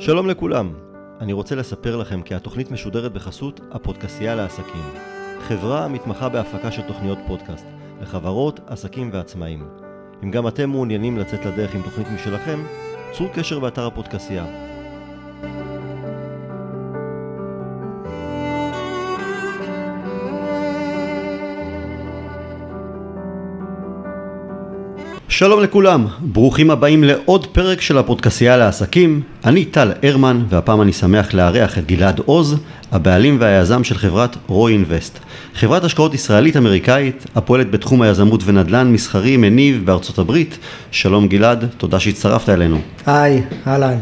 שלום לכולם, אני רוצה לספר לכם כי התוכנית משודרת בחסות הפודקסייה לעסקים. חברה המתמחה בהפקה של תוכניות פודקאסט לחברות, עסקים ועצמאים. אם גם אתם מעוניינים לצאת לדרך עם תוכנית משלכם, צרו קשר באתר הפודקסייה. שלום לכולם, ברוכים הבאים לעוד פרק של הפודקסייה לעסקים. אני טל הרמן, והפעם אני שמח לארח את גלעד עוז, הבעלים והיזם של חברת רוי אינבסט. חברת השקעות ישראלית-אמריקאית, הפועלת בתחום היזמות ונדל"ן מסחרי מניב בארצות הברית. שלום גלעד, תודה שהצטרפת אלינו. היי, אהלן.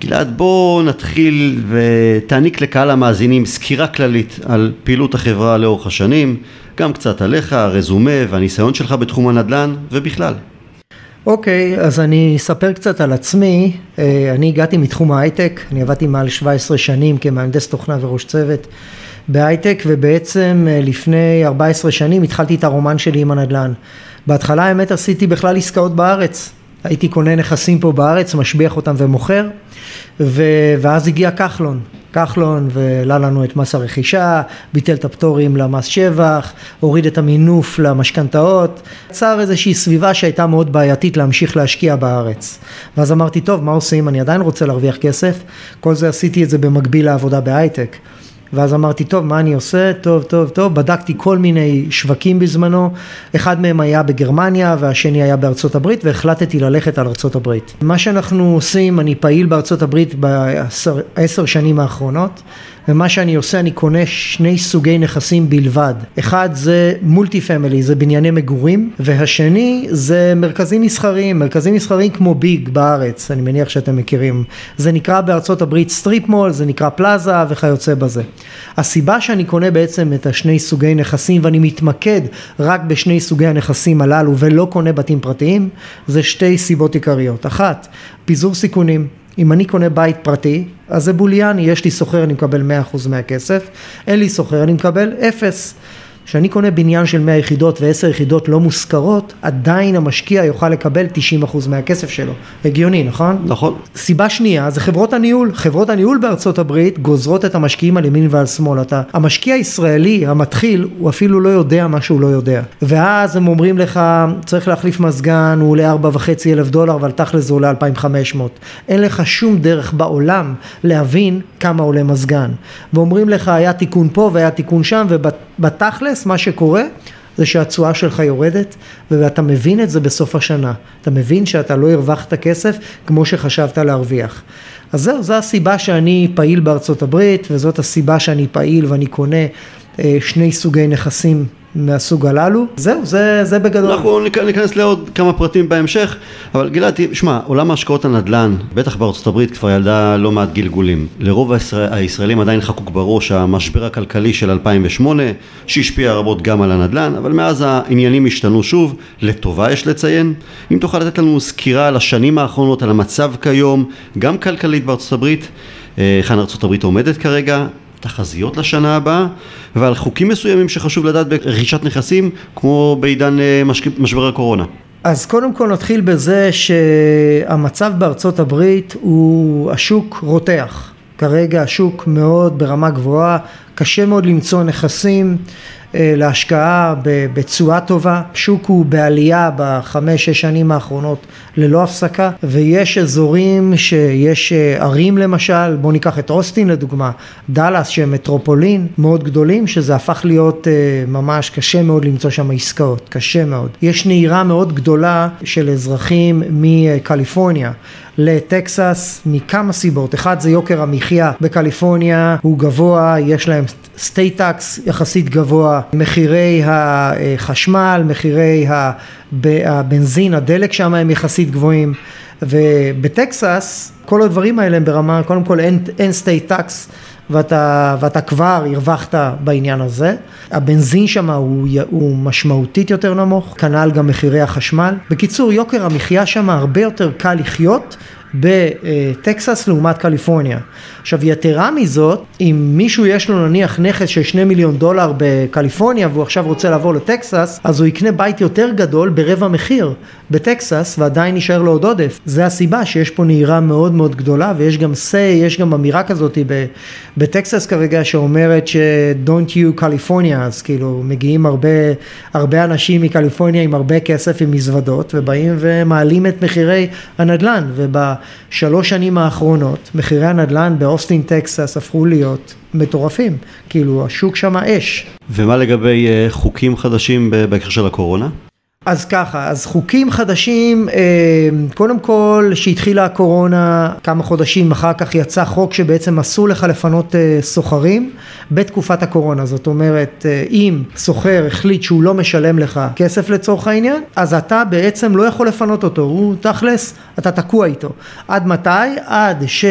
גלעד, בוא נתחיל ותעניק לקהל המאזינים סקירה כללית על פעילות החברה לאורך השנים, גם קצת עליך, הרזומה והניסיון שלך בתחום הנדל"ן ובכלל. אוקיי, אז אני אספר קצת על עצמי. אה, אני הגעתי מתחום ההייטק, אני עבדתי מעל 17 שנים כמהנדס תוכנה וראש צוות בהייטק, ובעצם אה, לפני 14 שנים התחלתי את הרומן שלי עם הנדל"ן. בהתחלה האמת עשיתי בכלל עסקאות בארץ. הייתי קונה נכסים פה בארץ, משביח אותם ומוכר, ו... ואז הגיע כחלון. כחלון והעלה לנו את מס הרכישה, ביטל את הפטורים למס שבח, הוריד את המינוף למשכנתאות, יצר איזושהי סביבה שהייתה מאוד בעייתית להמשיך להשקיע בארץ. ואז אמרתי, טוב, מה עושים? אני עדיין רוצה להרוויח כסף, כל זה עשיתי את זה במקביל לעבודה בהייטק. ואז אמרתי, טוב, מה אני עושה? טוב, טוב, טוב, בדקתי כל מיני שווקים בזמנו, אחד מהם היה בגרמניה והשני היה בארצות הברית, והחלטתי ללכת על ארצות הברית. מה שאנחנו עושים, אני פעיל בארצות הברית בעשר שנים האחרונות, ומה שאני עושה אני קונה שני סוגי נכסים בלבד. אחד זה multi family זה בנייני מגורים והשני זה מרכזים מסחריים. מרכזים מסחריים כמו ביג בארץ אני מניח שאתם מכירים. זה נקרא בארצות הברית strip mall זה נקרא plaza וכיוצא בזה. הסיבה שאני קונה בעצם את השני סוגי נכסים ואני מתמקד רק בשני סוגי הנכסים הללו ולא קונה בתים פרטיים זה שתי סיבות עיקריות. אחת פיזור סיכונים אם אני קונה בית פרטי, אז זה בוליאני, יש לי סוחר אני מקבל 100% מהכסף, אין לי סוחר אני מקבל 0. כשאני קונה בניין של 100 יחידות ו-10 יחידות לא מושכרות, עדיין המשקיע יוכל לקבל 90% מהכסף שלו. הגיוני, נכון? נכון. סיבה שנייה זה חברות הניהול. חברות הניהול בארצות הברית גוזרות את המשקיעים על ימין ועל שמאל. אתה, המשקיע הישראלי המתחיל, הוא אפילו לא יודע מה שהוא לא יודע. ואז הם אומרים לך, צריך להחליף מזגן, הוא עולה 4.5 אלף דולר, אבל תכל'ס זה עולה 2,500. אין לך שום דרך בעולם להבין כמה עולה מזגן. ואומרים לך, היה תיקון פה והיה תיקון שם, ובתכל'ס בתכלס מה שקורה זה שהתשואה שלך יורדת ואתה מבין את זה בסוף השנה. אתה מבין שאתה לא הרווחת כסף כמו שחשבת להרוויח. אז זהו, זו הסיבה שאני פעיל בארצות הברית וזאת הסיבה שאני פעיל ואני קונה אה, שני סוגי נכסים מהסוג הללו. זהו, זה, זה בגדול. אנחנו ניכנס לעוד כמה פרטים בהמשך, אבל גלעד, שמע, עולם ההשקעות הנדל"ן, בטח בארצות הברית כבר ילדה לא מעט גלגולים. לרוב הישראל, הישראלים עדיין חקוק בראש המשבר הכלכלי של 2008, שהשפיע רבות גם על הנדל"ן, אבל מאז העניינים השתנו שוב, לטובה יש לציין. אם תוכל לתת לנו סקירה על השנים האחרונות, על המצב כיום, גם כלכלית בארצות הברית, אה, היכן ארצות הברית עומדת כרגע, תחזיות לשנה הבאה ועל חוקים מסוימים שחשוב לדעת ברכישת נכסים כמו בעידן אה, משבר הקורונה. אז קודם כל נתחיל בזה שהמצב בארצות הברית הוא השוק רותח כרגע השוק מאוד ברמה גבוהה קשה מאוד למצוא נכסים להשקעה בתשואה טובה, שוק הוא בעלייה בחמש שש שנים האחרונות ללא הפסקה ויש אזורים שיש אה, ערים למשל, בואו ניקח את אוסטין לדוגמה, דאלאס שהם מטרופולין מאוד גדולים שזה הפך להיות אה, ממש קשה מאוד למצוא שם עסקאות, קשה מאוד. יש נהירה מאוד גדולה של אזרחים מקליפורניה לטקסס מכמה סיבות, אחד זה יוקר המחיה בקליפורניה הוא גבוה, יש להם state יחסית גבוה, מחירי החשמל, מחירי הבנזין, הדלק שם הם יחסית גבוהים. ובטקסס כל הדברים האלה הם ברמה, קודם כל אין, אין state tax ואתה, ואתה כבר הרווחת בעניין הזה. הבנזין שם הוא, הוא משמעותית יותר נמוך, כנ"ל גם מחירי החשמל. בקיצור, יוקר המחיה שם הרבה יותר קל לחיות בטקסס לעומת קליפורניה. עכשיו יתרה מזאת, אם מישהו יש לו נניח נכס של שני מיליון דולר בקליפורניה והוא עכשיו רוצה לעבור לטקסס, אז הוא יקנה בית יותר גדול ברבע מחיר בטקסס ועדיין יישאר לו עוד עודף. זה הסיבה שיש פה נהירה מאוד מאוד גדולה ויש גם say, יש גם אמירה כזאת בטקסס כרגע שאומרת ש don't you California, אז כאילו מגיעים הרבה, הרבה אנשים מקליפורניה עם הרבה כסף עם מזוודות ובאים ומעלים את מחירי הנדל"ן ובשלוש שנים האחרונות מחירי הנדל"ן באוסטין טקסס הפכו להיות מטורפים, כאילו השוק שם אש. ומה לגבי אה, חוקים חדשים בהקשר של הקורונה? אז ככה, אז חוקים חדשים, אה, קודם כל שהתחילה הקורונה, כמה חודשים אחר כך יצא חוק שבעצם אסור לך לפנות אה, סוחרים בתקופת הקורונה, זאת אומרת אה, אם סוחר החליט שהוא לא משלם לך כסף לצורך העניין, אז אתה בעצם לא יכול לפנות אותו, הוא תכלס, אתה תקוע איתו. עד מתי? עד ש...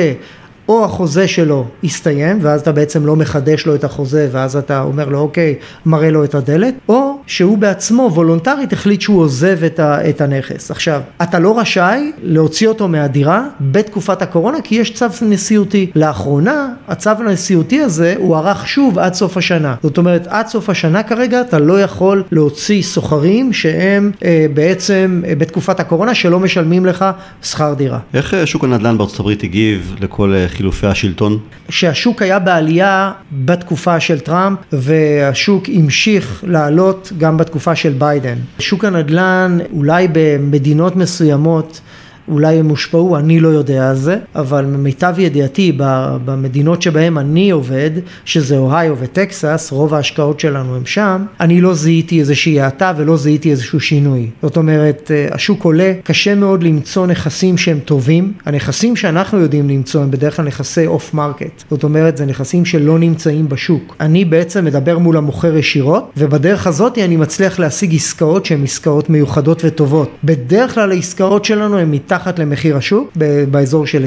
או החוזה שלו הסתיים ואז אתה בעצם לא מחדש לו את החוזה ואז אתה אומר לו אוקיי מראה לו את הדלת או שהוא בעצמו וולונטרית החליט שהוא עוזב את, ה, את הנכס. עכשיו אתה לא רשאי להוציא אותו מהדירה בתקופת הקורונה כי יש צו נשיאותי. לאחרונה הצו הנשיאותי הזה הוא ערך שוב עד סוף השנה. זאת אומרת עד סוף השנה כרגע אתה לא יכול להוציא סוחרים שהם אה, בעצם אה, בתקופת הקורונה שלא משלמים לך שכר דירה. איך אה, שוק הנדל"ן בארצות הברית הגיב לכל אה, חילופי השלטון? שהשוק היה בעלייה בתקופה של טראמפ והשוק המשיך לעלות גם בתקופה של ביידן. שוק הנדל"ן אולי במדינות מסוימות אולי הם הושפעו, אני לא יודע על זה, אבל ממיטב ידיעתי במדינות שבהם אני עובד, שזה אוהיו וטקסס, רוב ההשקעות שלנו הם שם, אני לא זיהיתי איזושהי האטה ולא זיהיתי איזשהו שינוי. זאת אומרת, אה, השוק עולה, קשה מאוד למצוא נכסים שהם טובים, הנכסים שאנחנו יודעים למצוא הם בדרך כלל נכסי off market, זאת אומרת זה נכסים שלא נמצאים בשוק. אני בעצם מדבר מול המוכר ישירות, ובדרך הזאת אני מצליח להשיג עסקאות שהן עסקאות מיוחדות וטובות. בדרך כלל העסקאות שלנו הן מתחת למחיר השוק, באזור של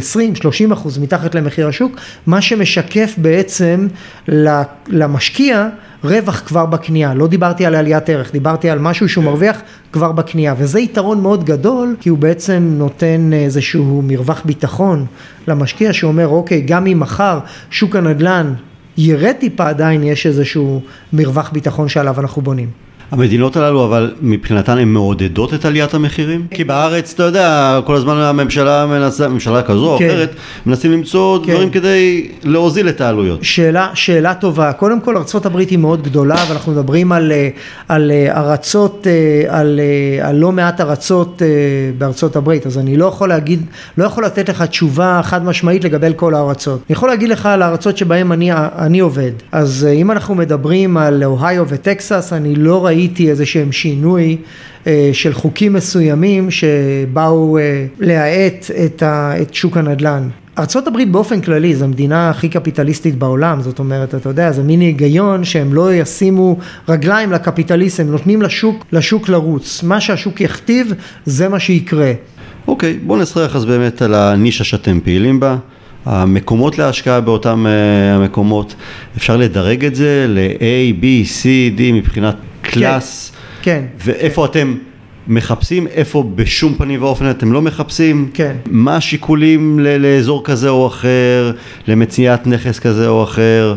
20-30 אחוז מתחת למחיר השוק, מה שמשקף בעצם למשקיע רווח כבר בקנייה, לא דיברתי על עליית ערך, דיברתי על משהו שהוא מרוויח כבר בקנייה, וזה יתרון מאוד גדול, כי הוא בעצם נותן איזשהו מרווח ביטחון למשקיע שאומר אוקיי, גם אם מחר שוק הנדל"ן ירד טיפה עדיין יש איזשהו מרווח ביטחון שעליו אנחנו בונים. המדינות הללו אבל מבחינתן הן מעודדות את עליית המחירים? כי בארץ אתה יודע כל הזמן הממשלה מנסה, ממשלה כזו או כן. אחרת מנסים למצוא כן. דברים כדי להוזיל את העלויות. שאלה, שאלה טובה, קודם כל ארה"ב היא מאוד גדולה ואנחנו מדברים על, על ארצות, על, על לא מעט ארצות בארצות הברית אז אני לא יכול להגיד, לא יכול לתת לך תשובה חד משמעית לגבי כל הארצות. אני יכול להגיד לך על הארצות שבהן אני, אני עובד אז אם אנחנו מדברים על אוהיו וטקסס אני לא ראיתי ראיתי איזה שהם שינוי אה, של חוקים מסוימים שבאו אה, להאט את, את שוק הנדל"ן. ארה"ב באופן כללי זו המדינה הכי קפיטליסטית בעולם, זאת אומרת, אתה יודע, זה מין היגיון שהם לא ישימו רגליים לקפיטליסט, הם נותנים לשוק, לשוק לרוץ. מה שהשוק יכתיב, זה מה שיקרה. אוקיי, בוא נשחק אז באמת על הנישה שאתם פעילים בה. המקומות להשקעה באותם uh, המקומות, אפשר לדרג את זה ל-A, B, C, D מבחינת קלאס, כן, ואיפה כן. אתם מחפשים, איפה בשום פנים ואופן אתם לא מחפשים, כן. מה השיקולים לאזור כזה או אחר, למציאת נכס כזה או אחר.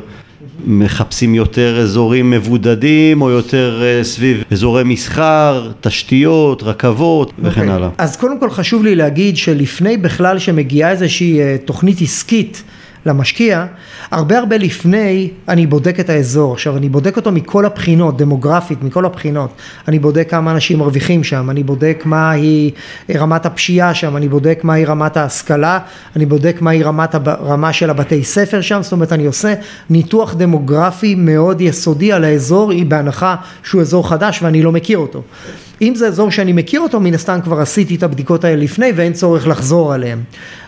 מחפשים יותר אזורים מבודדים או יותר uh, סביב אזורי מסחר, תשתיות, רכבות okay. וכן אוקיי. הלאה. אז קודם כל חשוב לי להגיד שלפני בכלל שמגיעה איזושהי uh, תוכנית עסקית למשקיע, הרבה הרבה לפני אני בודק את האזור. עכשיו אני בודק אותו מכל הבחינות, דמוגרפית, מכל הבחינות. אני בודק כמה אנשים מרוויחים שם, אני בודק מהי רמת הפשיעה שם, אני בודק מהי רמת ההשכלה, אני בודק מהי רמת הרמה של הבתי ספר שם, זאת אומרת אני עושה ניתוח דמוגרפי מאוד יסודי על האזור, בהנחה שהוא אזור חדש ואני לא מכיר אותו. אם זה אזור שאני מכיר אותו, מן הסתם כבר עשיתי את הבדיקות האלה לפני ואין צורך לחזור עליהם.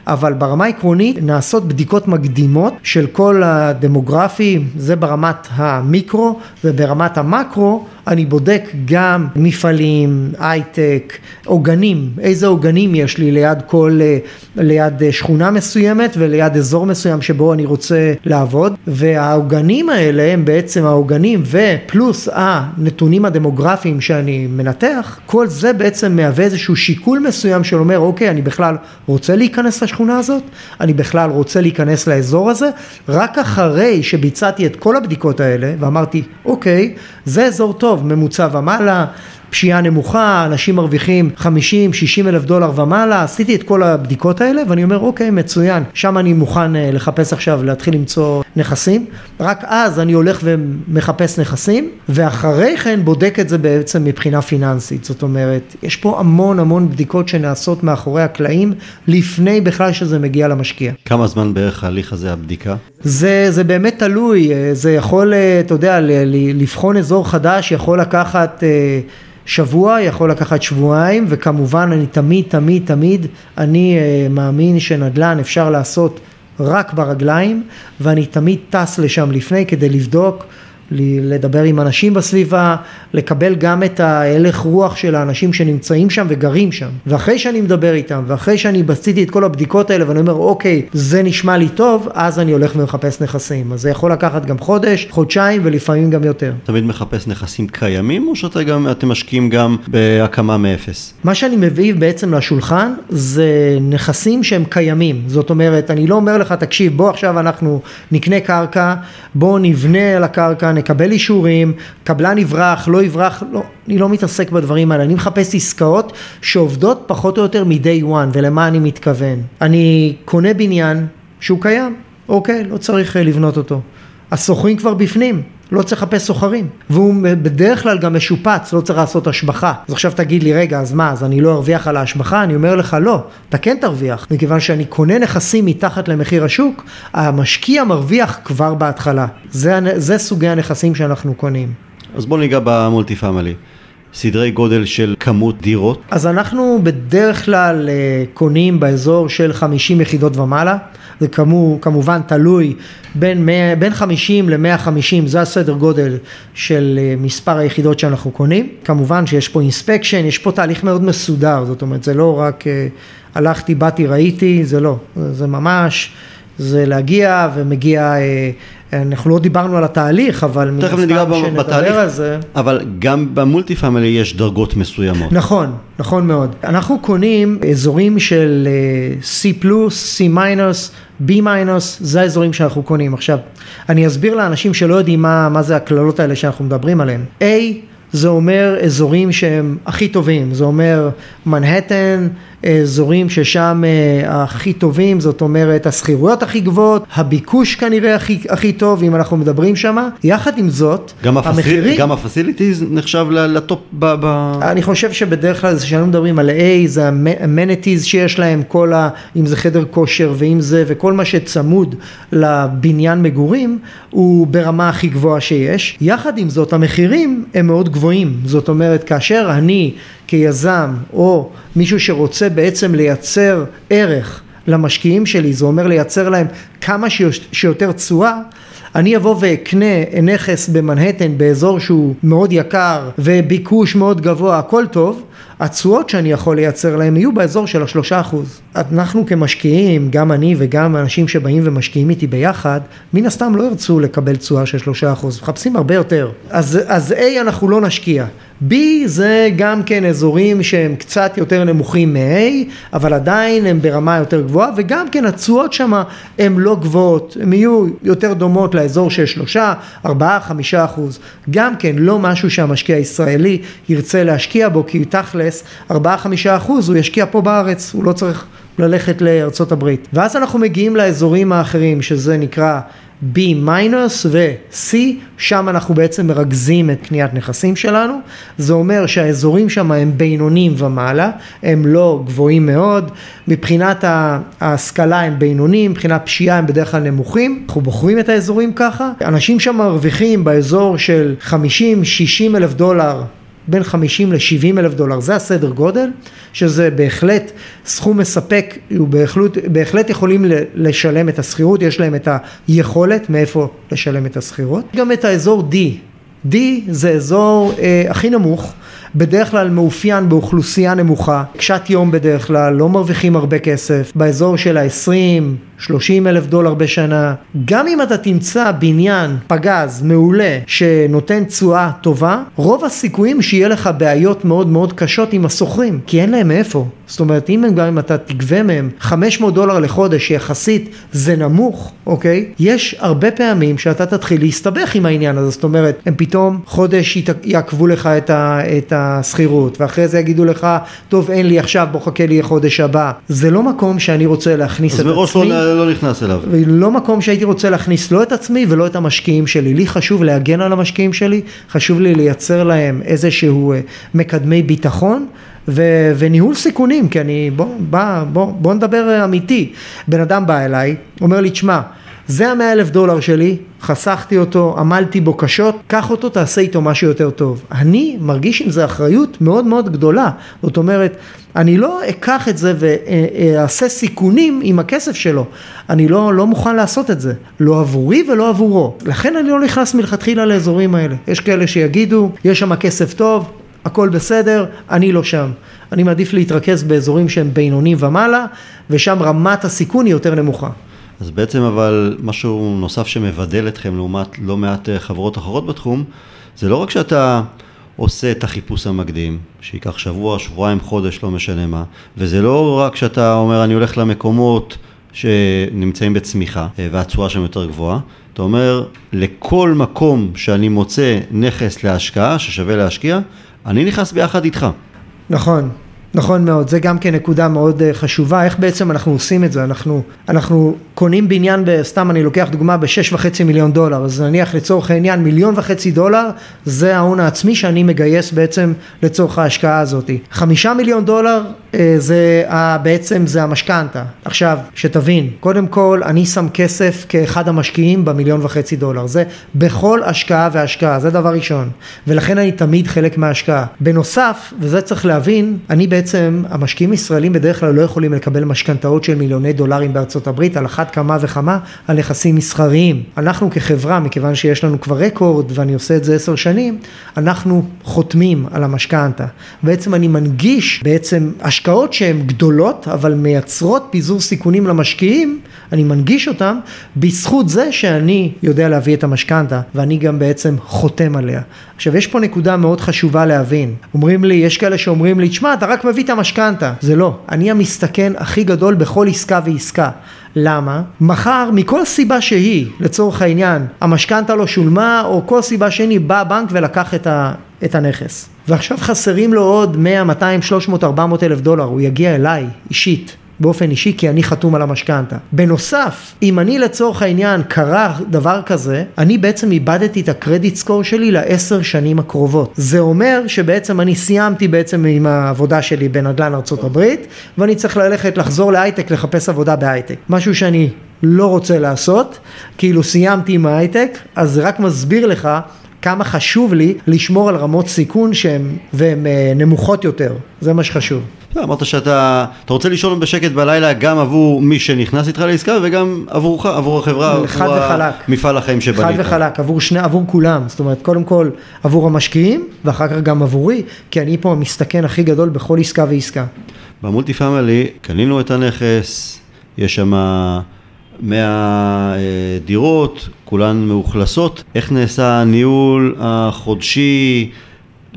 אבל ברמה העקרונית נעשות בדיקות מקדימות של כל הדמוגרפי, זה ברמת המיקרו, וברמת המקרו אני בודק גם מפעלים, הייטק, עוגנים, איזה עוגנים יש לי ליד כל, אה, ליד אה, שכונה מסוימת וליד אזור מסוים שבו אני רוצה לעבוד, והעוגנים האלה הם בעצם העוגנים ופלוס הנתונים הדמוגרפיים שאני מנתח, כל זה בעצם מהווה איזשהו שיקול מסוים שאומר אוקיי אני בכלל רוצה להיכנס לשכונה הזאת, אני בכלל רוצה להיכנס לאזור הזה, רק אחרי שביצעתי את כל הבדיקות האלה ואמרתי אוקיי זה אזור טוב ממוצע ומעלה פשיעה נמוכה, אנשים מרוויחים 50-60 אלף דולר ומעלה, עשיתי את כל הבדיקות האלה ואני אומר אוקיי מצוין, שם אני מוכן אה, לחפש עכשיו, להתחיל למצוא נכסים, רק אז אני הולך ומחפש נכסים ואחרי כן בודק את זה בעצם מבחינה פיננסית, זאת אומרת יש פה המון המון בדיקות שנעשות מאחורי הקלעים לפני בכלל שזה מגיע למשקיע. כמה זמן בערך ההליך הזה הבדיקה? זה, זה באמת תלוי, אה, זה יכול, אה, אתה יודע, לבחון אזור חדש יכול לקחת שבוע, יכול לקחת שבועיים, וכמובן אני תמיד תמיד תמיד, אני מאמין שנדל"ן אפשר לעשות רק ברגליים, ואני תמיד טס לשם לפני כדי לבדוק לדבר עם אנשים בסביבה, לקבל גם את ההלך רוח של האנשים שנמצאים שם וגרים שם. ואחרי שאני מדבר איתם, ואחרי שאני בציתי את כל הבדיקות האלה ואני אומר אוקיי, זה נשמע לי טוב, אז אני הולך ומחפש נכסים. אז זה יכול לקחת גם חודש, חודשיים ולפעמים גם יותר. תמיד מחפש נכסים קיימים או שאתם גם, משקיעים גם בהקמה מאפס? מה שאני מביא בעצם לשולחן זה נכסים שהם קיימים. זאת אומרת, אני לא אומר לך תקשיב בוא עכשיו אנחנו נקנה קרקע, בוא נבנה על הקרקע, נקבל אישורים, קבלן יברח, לא יברח, לא, אני לא מתעסק בדברים האלה, אני מחפש עסקאות שעובדות פחות או יותר מ-day one, ולמה אני מתכוון? אני קונה בניין שהוא קיים, אוקיי, לא צריך אה, לבנות אותו. השוכרים כבר בפנים, לא צריך לחפש סוחרים, והוא בדרך כלל גם משופץ, לא צריך לעשות השבחה. אז עכשיו תגיד לי, רגע, אז מה, אז אני לא ארוויח על ההשבחה? אני אומר לך, לא, אתה כן תרוויח, מכיוון שאני קונה נכסים מתחת למחיר השוק, המשקיע מרוויח כבר בהתחלה. זה, זה סוגי הנכסים שאנחנו קונים. אז בוא ניגע במולטי פאמילי. סדרי גודל של כמות דירות? אז אנחנו בדרך כלל אה, קונים באזור של 50 יחידות ומעלה. זה כמו, כמובן תלוי בין, 100, בין 50 ל-150 זה הסדר גודל של אה, מספר היחידות שאנחנו קונים. כמובן שיש פה אינספקשן, יש פה תהליך מאוד מסודר, זאת אומרת זה לא רק אה, הלכתי, באתי, ראיתי, זה לא, זה ממש, זה להגיע ומגיע אנחנו לא דיברנו על התהליך, אבל מן הסתם שנדבר על זה. אבל גם במולטי פאמילי יש דרגות מסוימות. נכון, נכון מאוד. אנחנו קונים אזורים של אה, C C B זה האזורים שאנחנו קונים. עכשיו, אני אסביר לאנשים שלא יודעים מה, מה זה הקללות האלה שאנחנו מדברים עליהן. A זה אומר אזורים שהם הכי טובים, זה אומר מנהטן, אזורים ששם אה, הכי טובים, זאת אומרת השכירויות הכי גבוהות, הביקוש כנראה הכי, הכי טוב, אם אנחנו מדברים שם. יחד עם זאת, גם המחירים... גם הפסיליטיז נחשב לטופ ב... ב... אני חושב שבדרך כלל כשאנחנו מדברים על A, זה המניטיז שיש להם, כל ה... אם זה חדר כושר ואם זה, וכל מה שצמוד לבניין מגורים, הוא ברמה הכי גבוהה שיש. יחד עם זאת, המחירים הם מאוד גבוהים. זאת אומרת, כאשר אני כיזם או מישהו שרוצה בעצם לייצר ערך למשקיעים שלי, זה אומר לייצר להם כמה שיותר תשואה, אני אבוא ואקנה נכס במנהטן באזור שהוא מאוד יקר וביקוש מאוד גבוה, הכל טוב, התשואות שאני יכול לייצר להם יהיו באזור של השלושה אחוז. אנחנו כמשקיעים, גם אני וגם אנשים שבאים ומשקיעים איתי ביחד, מן הסתם לא ירצו לקבל תשואה של שלושה אחוז, מחפשים הרבה יותר. אז, אז A אנחנו לא נשקיע. B זה גם כן אזורים שהם קצת יותר נמוכים מ-A, אבל עדיין הם ברמה יותר גבוהה, וגם כן התשואות שם הן לא גבוהות, הן יהיו יותר דומות לאזור של שלושה, ארבעה, חמישה אחוז. גם כן לא משהו שהמשקיע הישראלי ירצה להשקיע בו, כי תכלס, ארבעה, חמישה אחוז הוא ישקיע פה בארץ, הוא לא צריך ללכת לארצות הברית. ואז אנחנו מגיעים לאזורים האחרים, שזה נקרא B מינוס ו-C, שם אנחנו בעצם מרכזים את קניית נכסים שלנו, זה אומר שהאזורים שם הם בינוניים ומעלה, הם לא גבוהים מאוד, מבחינת ההשכלה הם בינוניים, מבחינת פשיעה הם בדרך כלל נמוכים, אנחנו בוחרים את האזורים ככה, אנשים שם מרוויחים באזור של 50-60 אלף דולר בין 50 ל-70 אלף דולר, זה הסדר גודל, שזה בהחלט סכום מספק, בהחלט, בהחלט יכולים לשלם את השכירות, יש להם את היכולת מאיפה לשלם את השכירות. גם את האזור D, D זה אזור אה, הכי נמוך, בדרך כלל מאופיין באוכלוסייה נמוכה, קשת יום בדרך כלל, לא מרוויחים הרבה כסף, באזור של ה-20, 30 אלף דולר בשנה. גם אם אתה תמצא בניין פגז מעולה שנותן תשואה טובה, רוב הסיכויים שיהיה לך בעיות מאוד מאוד קשות עם השוכרים, כי אין להם מאיפה. זאת אומרת, אם גם אם אתה תגבה מהם 500 דולר לחודש, שיחסית זה נמוך, אוקיי? יש הרבה פעמים שאתה תתחיל להסתבך עם העניין הזה, זאת אומרת, הם פתאום חודש יעכבו לך את, ה, את השכירות, ואחרי זה יגידו לך, טוב, אין לי עכשיו, בוא חכה לי החודש הבא. זה לא מקום שאני רוצה להכניס את עצמי. אז מראש לא, לא נכנס אליו. לא מקום שהייתי רוצה להכניס לא את עצמי ולא את המשקיעים שלי. לי חשוב להגן על המשקיעים שלי, חשוב לי לייצר להם איזשהו אה, מקדמי ביטחון. ו- וניהול סיכונים, כי אני, בוא, בוא, בוא, בוא נדבר אמיתי. בן אדם בא אליי, אומר לי, תשמע, זה המאה אלף דולר שלי, חסכתי אותו, עמלתי בו קשות, קח אותו, תעשה איתו משהו יותר טוב. אני מרגיש עם זה אחריות מאוד מאוד גדולה. זאת אומרת, אני לא אקח את זה ואעשה סיכונים עם הכסף שלו. אני לא, לא מוכן לעשות את זה. לא עבורי ולא עבורו. לכן אני לא נכנס מלכתחילה לאזורים האלה. יש כאלה שיגידו, יש שם כסף טוב, הכל בסדר, אני לא שם. אני מעדיף להתרכז באזורים שהם בינונים ומעלה, ושם רמת הסיכון היא יותר נמוכה. אז בעצם אבל משהו נוסף שמבדל אתכם לעומת לא מעט אה, חברות אחרות בתחום, זה לא רק שאתה עושה את החיפוש המקדים, שייקח שבוע, שבועיים, חודש, לא משנה מה, וזה לא רק שאתה אומר אני הולך למקומות שנמצאים בצמיחה אה, והתשואה שם יותר גבוהה, אתה אומר לכל מקום שאני מוצא נכס להשקעה, ששווה להשקיע, אני נכנס ביחד איתך. נכון, נכון מאוד, זה גם כן נקודה מאוד אה, חשובה, איך בעצם אנחנו עושים את זה, אנחנו, אנחנו קונים בניין, סתם אני לוקח דוגמה בשש וחצי מיליון דולר, אז נניח לצורך העניין מיליון וחצי דולר זה ההון העצמי שאני מגייס בעצם לצורך ההשקעה הזאת. חמישה מיליון דולר אה, זה בעצם זה המשכנתה. עכשיו, שתבין, קודם כל אני שם כסף כאחד המשקיעים במיליון וחצי דולר, זה בכל השקעה והשקעה, זה דבר ראשון, ולכן אני תמיד חלק מההשקעה. בנוסף, וזה צריך להבין, אני בעצם, המשקיעים ישראלים בדרך כלל לא יכולים לקבל משכנתאות של מיליוני דולרים בארצות הברית, על אחת כמה וכמה על נכסים מסחריים. אנחנו כחברה, מכיוון שיש לנו כבר רקורד ואני עושה את זה עשר שנים, אנחנו חותמים על המשכנתה. בעצם אני מנגיש בעצם השקעות שהן גדולות, אבל מייצרות פיזור סיכונים למשקיעים, אני מנגיש אותם בזכות זה שאני יודע להביא את המשכנתה, ואני גם בעצם חותם עליה. עכשיו יש פה נקודה מאוד חשובה להבין. אומרים לי, יש כאלה שאומרים לי, תשמע, אתה רק מביא את המשכנתה. זה לא. אני המסתכן הכי גדול בכל עסקה ועסקה. למה? מחר מכל סיבה שהיא, לצורך העניין, המשכנתה לא שולמה, או כל סיבה שהיא, בא הבנק ולקח את, ה, את הנכס. ועכשיו חסרים לו עוד 100, 200, 300, 400 אלף דולר, הוא יגיע אליי אישית. באופן אישי כי אני חתום על המשכנתה. בנוסף, אם אני לצורך העניין קרה דבר כזה, אני בעצם איבדתי את הקרדיט סקור שלי לעשר שנים הקרובות. זה אומר שבעצם אני סיימתי בעצם עם העבודה שלי בנדל"ן הברית, ואני צריך ללכת לחזור להייטק לחפש עבודה בהייטק. משהו שאני לא רוצה לעשות, כאילו סיימתי עם ההייטק, אז זה רק מסביר לך כמה חשוב לי לשמור על רמות סיכון שהן אה, נמוכות יותר, זה מה שחשוב. לא, אמרת שאתה רוצה לישון בשקט בלילה גם עבור מי שנכנס איתך לעסקה וגם עבורך, עבור החברה, עבור וחלק. מפעל החיים שבנית. חד וחלק, עבור שני, עבור כולם, זאת אומרת קודם כל עבור המשקיעים ואחר כך גם עבורי, כי אני פה המסתכן הכי גדול בכל עסקה ועסקה. במולטי פאמילי קנינו את הנכס, יש שם 100 אה, דירות, כולן מאוכלסות, איך נעשה הניהול החודשי?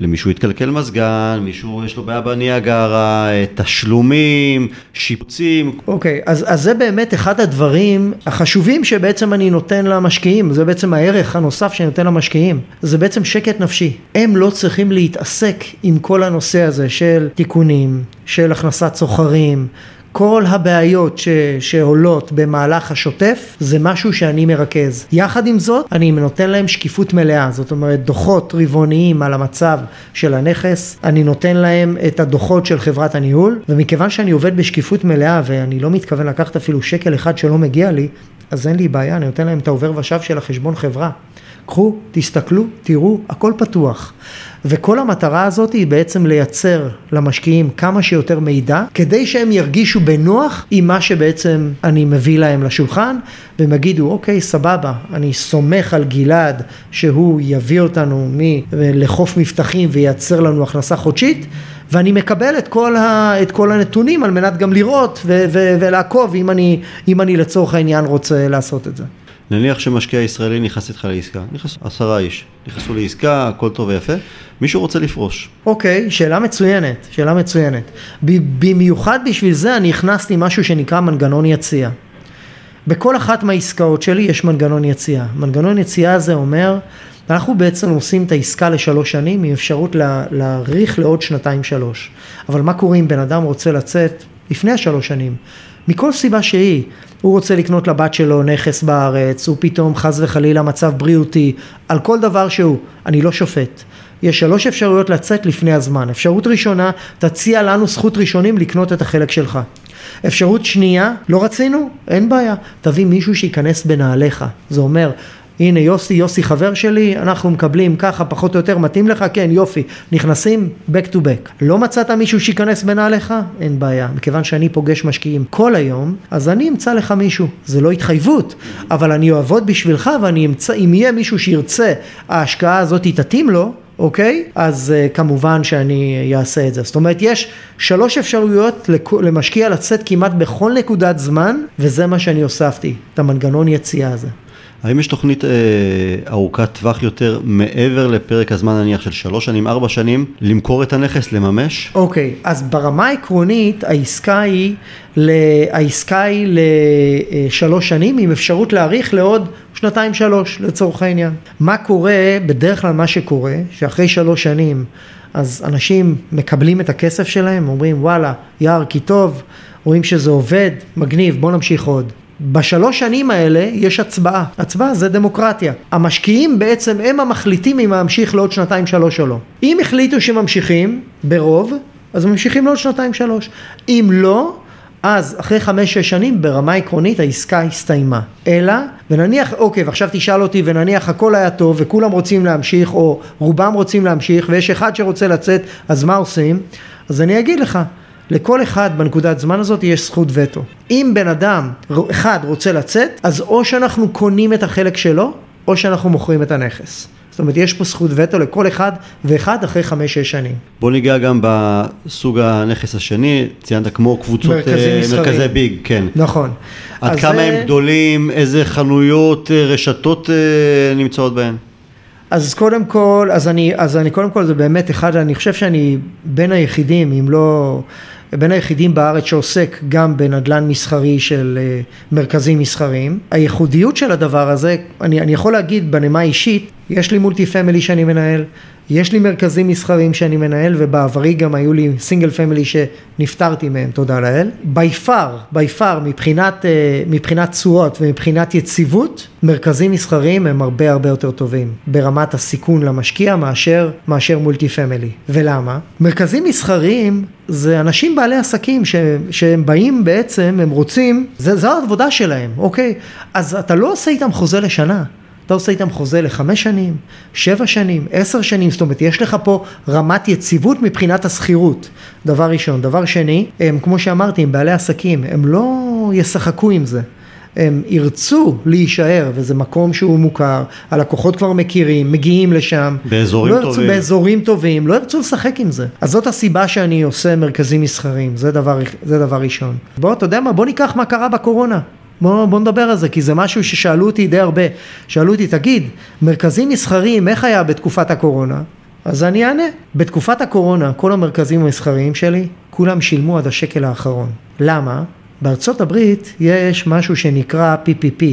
למישהו התקלקל מזגן, מישהו יש לו בעיה בניאגרה, אה, תשלומים, שיפוצים. אוקיי, okay, אז, אז זה באמת אחד הדברים החשובים שבעצם אני נותן למשקיעים, זה בעצם הערך הנוסף שאני נותן למשקיעים, זה בעצם שקט נפשי. הם לא צריכים להתעסק עם כל הנושא הזה של תיקונים, של הכנסת סוחרים, כל הבעיות ש, שעולות במהלך השוטף זה משהו שאני מרכז. יחד עם זאת אני נותן להם שקיפות מלאה, זאת אומרת דוחות רבעוניים על המצב של הנכס, אני נותן להם את הדוחות של חברת הניהול ומכיוון שאני עובד בשקיפות מלאה ואני לא מתכוון לקחת אפילו שקל אחד שלא מגיע לי אז אין לי בעיה, אני נותן להם את העובר ושב של החשבון חברה. קחו, תסתכלו, תראו, הכל פתוח. וכל המטרה הזאת היא בעצם לייצר למשקיעים כמה שיותר מידע, כדי שהם ירגישו בנוח עם מה שבעצם אני מביא להם לשולחן, והם יגידו, אוקיי, סבבה, אני סומך על גלעד שהוא יביא אותנו לחוף מבטחים וייצר לנו הכנסה חודשית, ואני מקבל את כל, ה, את כל הנתונים על מנת גם לראות ו, ו, ולעקוב אם אני, אם אני לצורך העניין רוצה לעשות את זה. נניח שמשקיע ישראלי נכנס איתך לעסקה, נכנס עשרה איש, נכנסו לעסקה, הכל טוב ויפה, מישהו רוצה לפרוש. אוקיי, שאלה מצוינת, שאלה מצוינת. במיוחד בשביל זה אני הכנסתי משהו שנקרא מנגנון יציאה. בכל אחת מהעסקאות שלי יש מנגנון יציאה. מנגנון יציאה הזה אומר, אנחנו בעצם עושים את העסקה לשלוש שנים עם אפשרות להאריך לעוד שנתיים שלוש. אבל מה קורה אם בן אדם רוצה לצאת לפני השלוש שנים? מכל סיבה שהיא, הוא רוצה לקנות לבת שלו נכס בארץ, הוא פתאום חס וחלילה מצב בריאותי, על כל דבר שהוא, אני לא שופט. יש שלוש אפשרויות לצאת לפני הזמן. אפשרות ראשונה, תציע לנו זכות ראשונים לקנות את החלק שלך. אפשרות שנייה, לא רצינו? אין בעיה. תביא מישהו שייכנס בנעליך. זה אומר, הנה יוסי, יוסי חבר שלי, אנחנו מקבלים ככה פחות או יותר, מתאים לך? כן, יופי. נכנסים back to back. לא מצאת מישהו שייכנס בנעליך? אין בעיה. מכיוון שאני פוגש משקיעים כל היום, אז אני אמצא לך מישהו. זה לא התחייבות, אבל אני אעבוד בשבילך ואני אמצא, אם יהיה מישהו שירצה, ההשקעה הזאת תתאים לו, אוקיי? אז uh, כמובן שאני אעשה את זה. זאת אומרת, יש שלוש אפשרויות למשקיע לצאת כמעט בכל נקודת זמן, וזה מה שאני הוספתי, את המנגנון יציאה הזה. האם יש תוכנית אה, ארוכת טווח יותר מעבר לפרק הזמן נניח של שלוש שנים, ארבע שנים, למכור את הנכס, לממש? אוקיי, אז ברמה העקרונית העסקה היא, העסקה היא לשלוש שנים עם אפשרות להאריך לעוד שנתיים שלוש לצורך העניין. מה קורה, בדרך כלל מה שקורה, שאחרי שלוש שנים אז אנשים מקבלים את הכסף שלהם, אומרים וואלה, יאר כי טוב, רואים שזה עובד, מגניב, בוא נמשיך עוד. בשלוש שנים האלה יש הצבעה. הצבעה זה דמוקרטיה. המשקיעים בעצם הם המחליטים אם להמשיך לעוד שנתיים שלוש או לא. אם החליטו שממשיכים ברוב, אז ממשיכים לעוד שנתיים שלוש. אם לא, אז אחרי חמש-שש שנים ברמה עקרונית העסקה הסתיימה. אלא, ונניח, אוקיי, ועכשיו תשאל אותי, ונניח הכל היה טוב וכולם רוצים להמשיך, או רובם רוצים להמשיך, ויש אחד שרוצה לצאת, אז מה עושים? אז אני אגיד לך, לכל אחד בנקודת זמן הזאת יש זכות וטו. אם בן אדם אחד רוצה לצאת, אז או שאנחנו קונים את החלק שלו, או שאנחנו מוכרים את הנכס. זאת אומרת, יש פה זכות וטו לכל אחד ואחד אחרי חמש-שש שנים. בוא ניגע גם בסוג הנכס השני, ציינת כמו קבוצות, מרכזי, מרכזי ביג, כן. נכון. עד כמה זה... הם גדולים, איזה חנויות, אה, רשתות אה, נמצאות בהן? אז קודם כל, אז אני, אז אני קודם כל זה באמת אחד, אני חושב שאני בין היחידים, אם לא בין היחידים בארץ שעוסק גם בנדל"ן מסחרי של אה, מרכזים מסחריים. הייחודיות של הדבר הזה, אני, אני יכול להגיד בנימה אישית, יש לי multi family שאני מנהל, יש לי מרכזים מסחריים שאני מנהל ובעברי גם היו לי single family שנפטרתי מהם, תודה לאל. by far, by far, מבחינת, תשואות ומבחינת יציבות, מרכזים מסחריים הם הרבה הרבה יותר טובים ברמת הסיכון למשקיע מאשר, מאשר multi family. ולמה? מרכזים מסחריים זה אנשים בעלי עסקים ש, שהם באים בעצם, הם רוצים, זה, זו העבודה שלהם, אוקיי? אז אתה לא עושה איתם חוזה לשנה. אתה עושה איתם חוזה לחמש שנים, שבע שנים, עשר שנים, זאת אומרת יש לך פה רמת יציבות מבחינת השכירות, דבר ראשון. דבר שני, הם כמו שאמרתי, הם בעלי עסקים, הם לא ישחקו עם זה. הם ירצו להישאר, וזה מקום שהוא מוכר, הלקוחות כבר מכירים, מגיעים לשם. באזורים לא טובים. ירצו, באזורים טובים, לא ירצו לשחק עם זה. אז זאת הסיבה שאני עושה מרכזים מסחריים, זה דבר, זה דבר ראשון. בוא, אתה יודע מה, בוא ניקח מה קרה בקורונה. בוא, בוא נדבר על זה, כי זה משהו ששאלו אותי די הרבה. שאלו אותי, תגיד, מרכזים מסחריים, איך היה בתקופת הקורונה? אז אני אענה. בתקופת הקורונה, כל המרכזים המסחריים שלי, כולם שילמו עד השקל האחרון. למה? בארצות הברית יש משהו שנקרא PPP,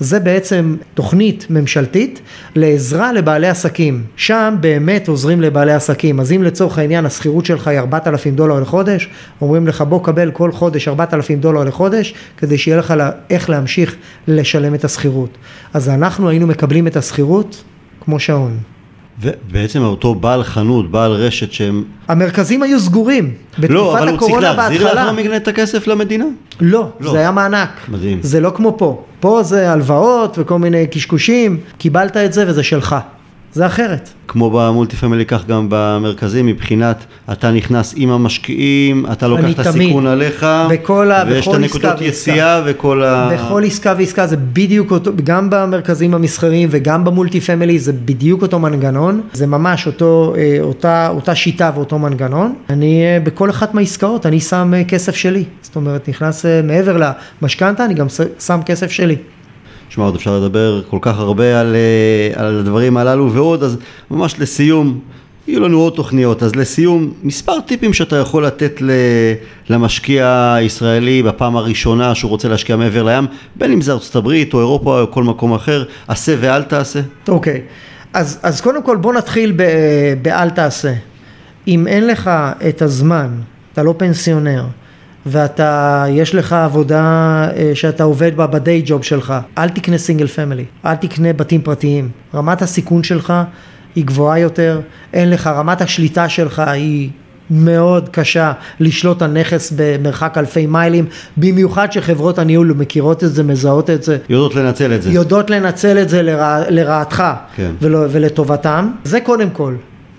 זה בעצם תוכנית ממשלתית לעזרה לבעלי עסקים, שם באמת עוזרים לבעלי עסקים, אז אם לצורך העניין השכירות שלך היא 4,000 דולר לחודש, אומרים לך בוא קבל כל חודש 4,000 דולר לחודש, כדי שיהיה לך איך להמשיך לשלם את השכירות. אז אנחנו היינו מקבלים את השכירות כמו שעון. ובעצם אותו בעל חנות, בעל רשת שהם... המרכזים היו סגורים. לא, אבל הוא צריך להחזיר לאחר מכן את הכסף למדינה? לא, לא, זה היה מענק. מדהים. זה לא כמו פה. פה זה הלוואות וכל מיני קשקושים, קיבלת את זה וזה שלך. זה אחרת. כמו במולטי פמילי כך גם במרכזים מבחינת אתה נכנס עם המשקיעים, אתה לוקח את הסיכון עליך, בכל, ויש את הנקודות יציאה וכל ה... בכל עסקה ועסקה זה בדיוק אותו, גם במרכזים המסחריים וגם במולטי פמילי זה בדיוק אותו מנגנון, זה ממש אותו, אה, אותה, אותה שיטה ואותו מנגנון. אני אה, בכל אחת מהעסקאות אני שם אה, כסף שלי, זאת אומרת נכנס מעבר למשכנתה אני גם שם כסף שלי. שמע, עוד אפשר לדבר כל כך הרבה על, אה, על הדברים הללו ועוד, אז ממש לסיום, יהיו לנו עוד תוכניות, אז לסיום, מספר טיפים שאתה יכול לתת למשקיע הישראלי בפעם הראשונה שהוא רוצה להשקיע מעבר לים, בין אם זה ארצות הברית או אירופה או כל מקום אחר, עשה ואל תעשה. אוקיי, okay. אז, אז קודם כל בוא נתחיל באל תעשה. אם אין לך את הזמן, אתה לא פנסיונר, ואתה, יש לך עבודה אה, שאתה עובד בה בדיי ג'וב שלך, אל תקנה סינגל פמילי, אל תקנה בתים פרטיים. רמת הסיכון שלך היא גבוהה יותר, אין לך, רמת השליטה שלך היא מאוד קשה לשלוט על נכס במרחק אלפי מיילים, במיוחד שחברות הניהול מכירות את זה, מזהות את זה. יודעות לנצל את זה. יודעות לנצל את זה לרע, לרעתך כן. ולא, ולטובתם. זה קודם כל.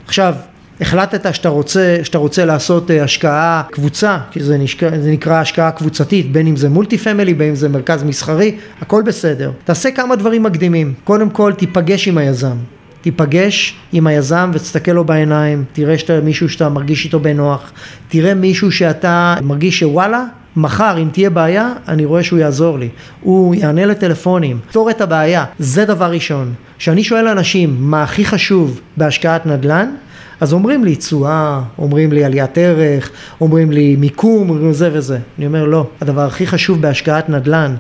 עכשיו, החלטת שאתה רוצה, שאתה רוצה לעשות אה, השקעה קבוצה, שזה נשקע, זה נקרא השקעה קבוצתית, בין אם זה מולטי פמילי, בין אם זה מרכז מסחרי, הכל בסדר. תעשה כמה דברים מקדימים. קודם כל תיפגש עם היזם. תיפגש עם היזם ותסתכל לו בעיניים, תראה שאתה מישהו שאתה מרגיש איתו בנוח, תראה מישהו שאתה מרגיש שוואלה, מחר אם תהיה בעיה, אני רואה שהוא יעזור לי. הוא יענה לטלפונים, יפתור את הבעיה. זה דבר ראשון. כשאני שואל אנשים מה הכי חשוב בהשקעת נדל"ן, אז אומרים לי תשואה, אומרים לי עליית ערך, אומרים לי מיקום, אומרים זה וזה. אני אומר לא, הדבר הכי חשוב בהשקעת נדל"ן,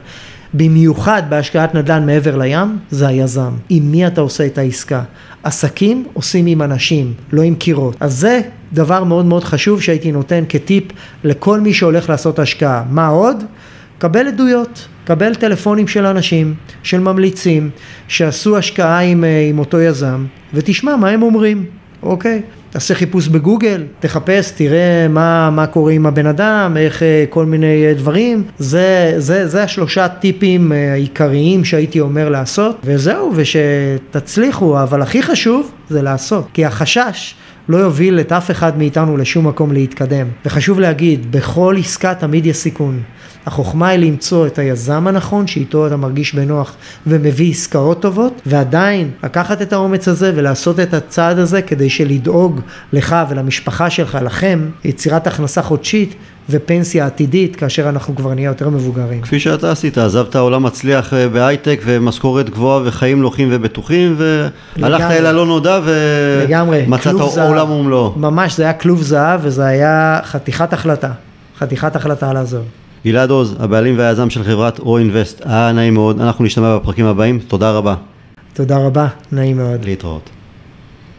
במיוחד בהשקעת נדל"ן מעבר לים, זה היזם. עם מי אתה עושה את העסקה? עסקים עושים עם אנשים, לא עם קירות. אז זה דבר מאוד מאוד חשוב שהייתי נותן כטיפ לכל מי שהולך לעשות השקעה. מה עוד? קבל עדויות, קבל טלפונים של אנשים, של ממליצים, שעשו השקעה עם, אה, עם אותו יזם, ותשמע מה הם אומרים. אוקיי? תעשה חיפוש בגוגל, תחפש, תראה מה, מה קורה עם הבן אדם, איך אה, כל מיני אה, דברים. זה, זה, זה השלושה טיפים אה, העיקריים שהייתי אומר לעשות, וזהו, ושתצליחו, אבל הכי חשוב זה לעשות. כי החשש לא יוביל את אף אחד מאיתנו לשום מקום להתקדם. וחשוב להגיד, בכל עסקה תמיד יש סיכון. החוכמה היא למצוא את היזם הנכון שאיתו אתה מרגיש בנוח ומביא עסקאות טובות ועדיין לקחת את האומץ הזה ולעשות את הצעד הזה כדי שלדאוג לך ולמשפחה שלך, לכם, יצירת הכנסה חודשית ופנסיה עתידית כאשר אנחנו כבר נהיה יותר מבוגרים. כפי שאתה עשית, עזבת עולם מצליח אה, בהייטק ומשכורת גבוהה וחיים נוחים ובטוחים והלכת אל הלא נודע ומצאת עולם ומלואו. ממש, זה היה כלוב זהב וזה היה חתיכת החלטה, חתיכת החלטה לעזוב. גלעד עוז, הבעלים והיזם של חברת או-אינבסט, היה נעים מאוד, אנחנו נשתמע בפרקים הבאים, תודה רבה. תודה רבה, נעים מאוד. להתראות.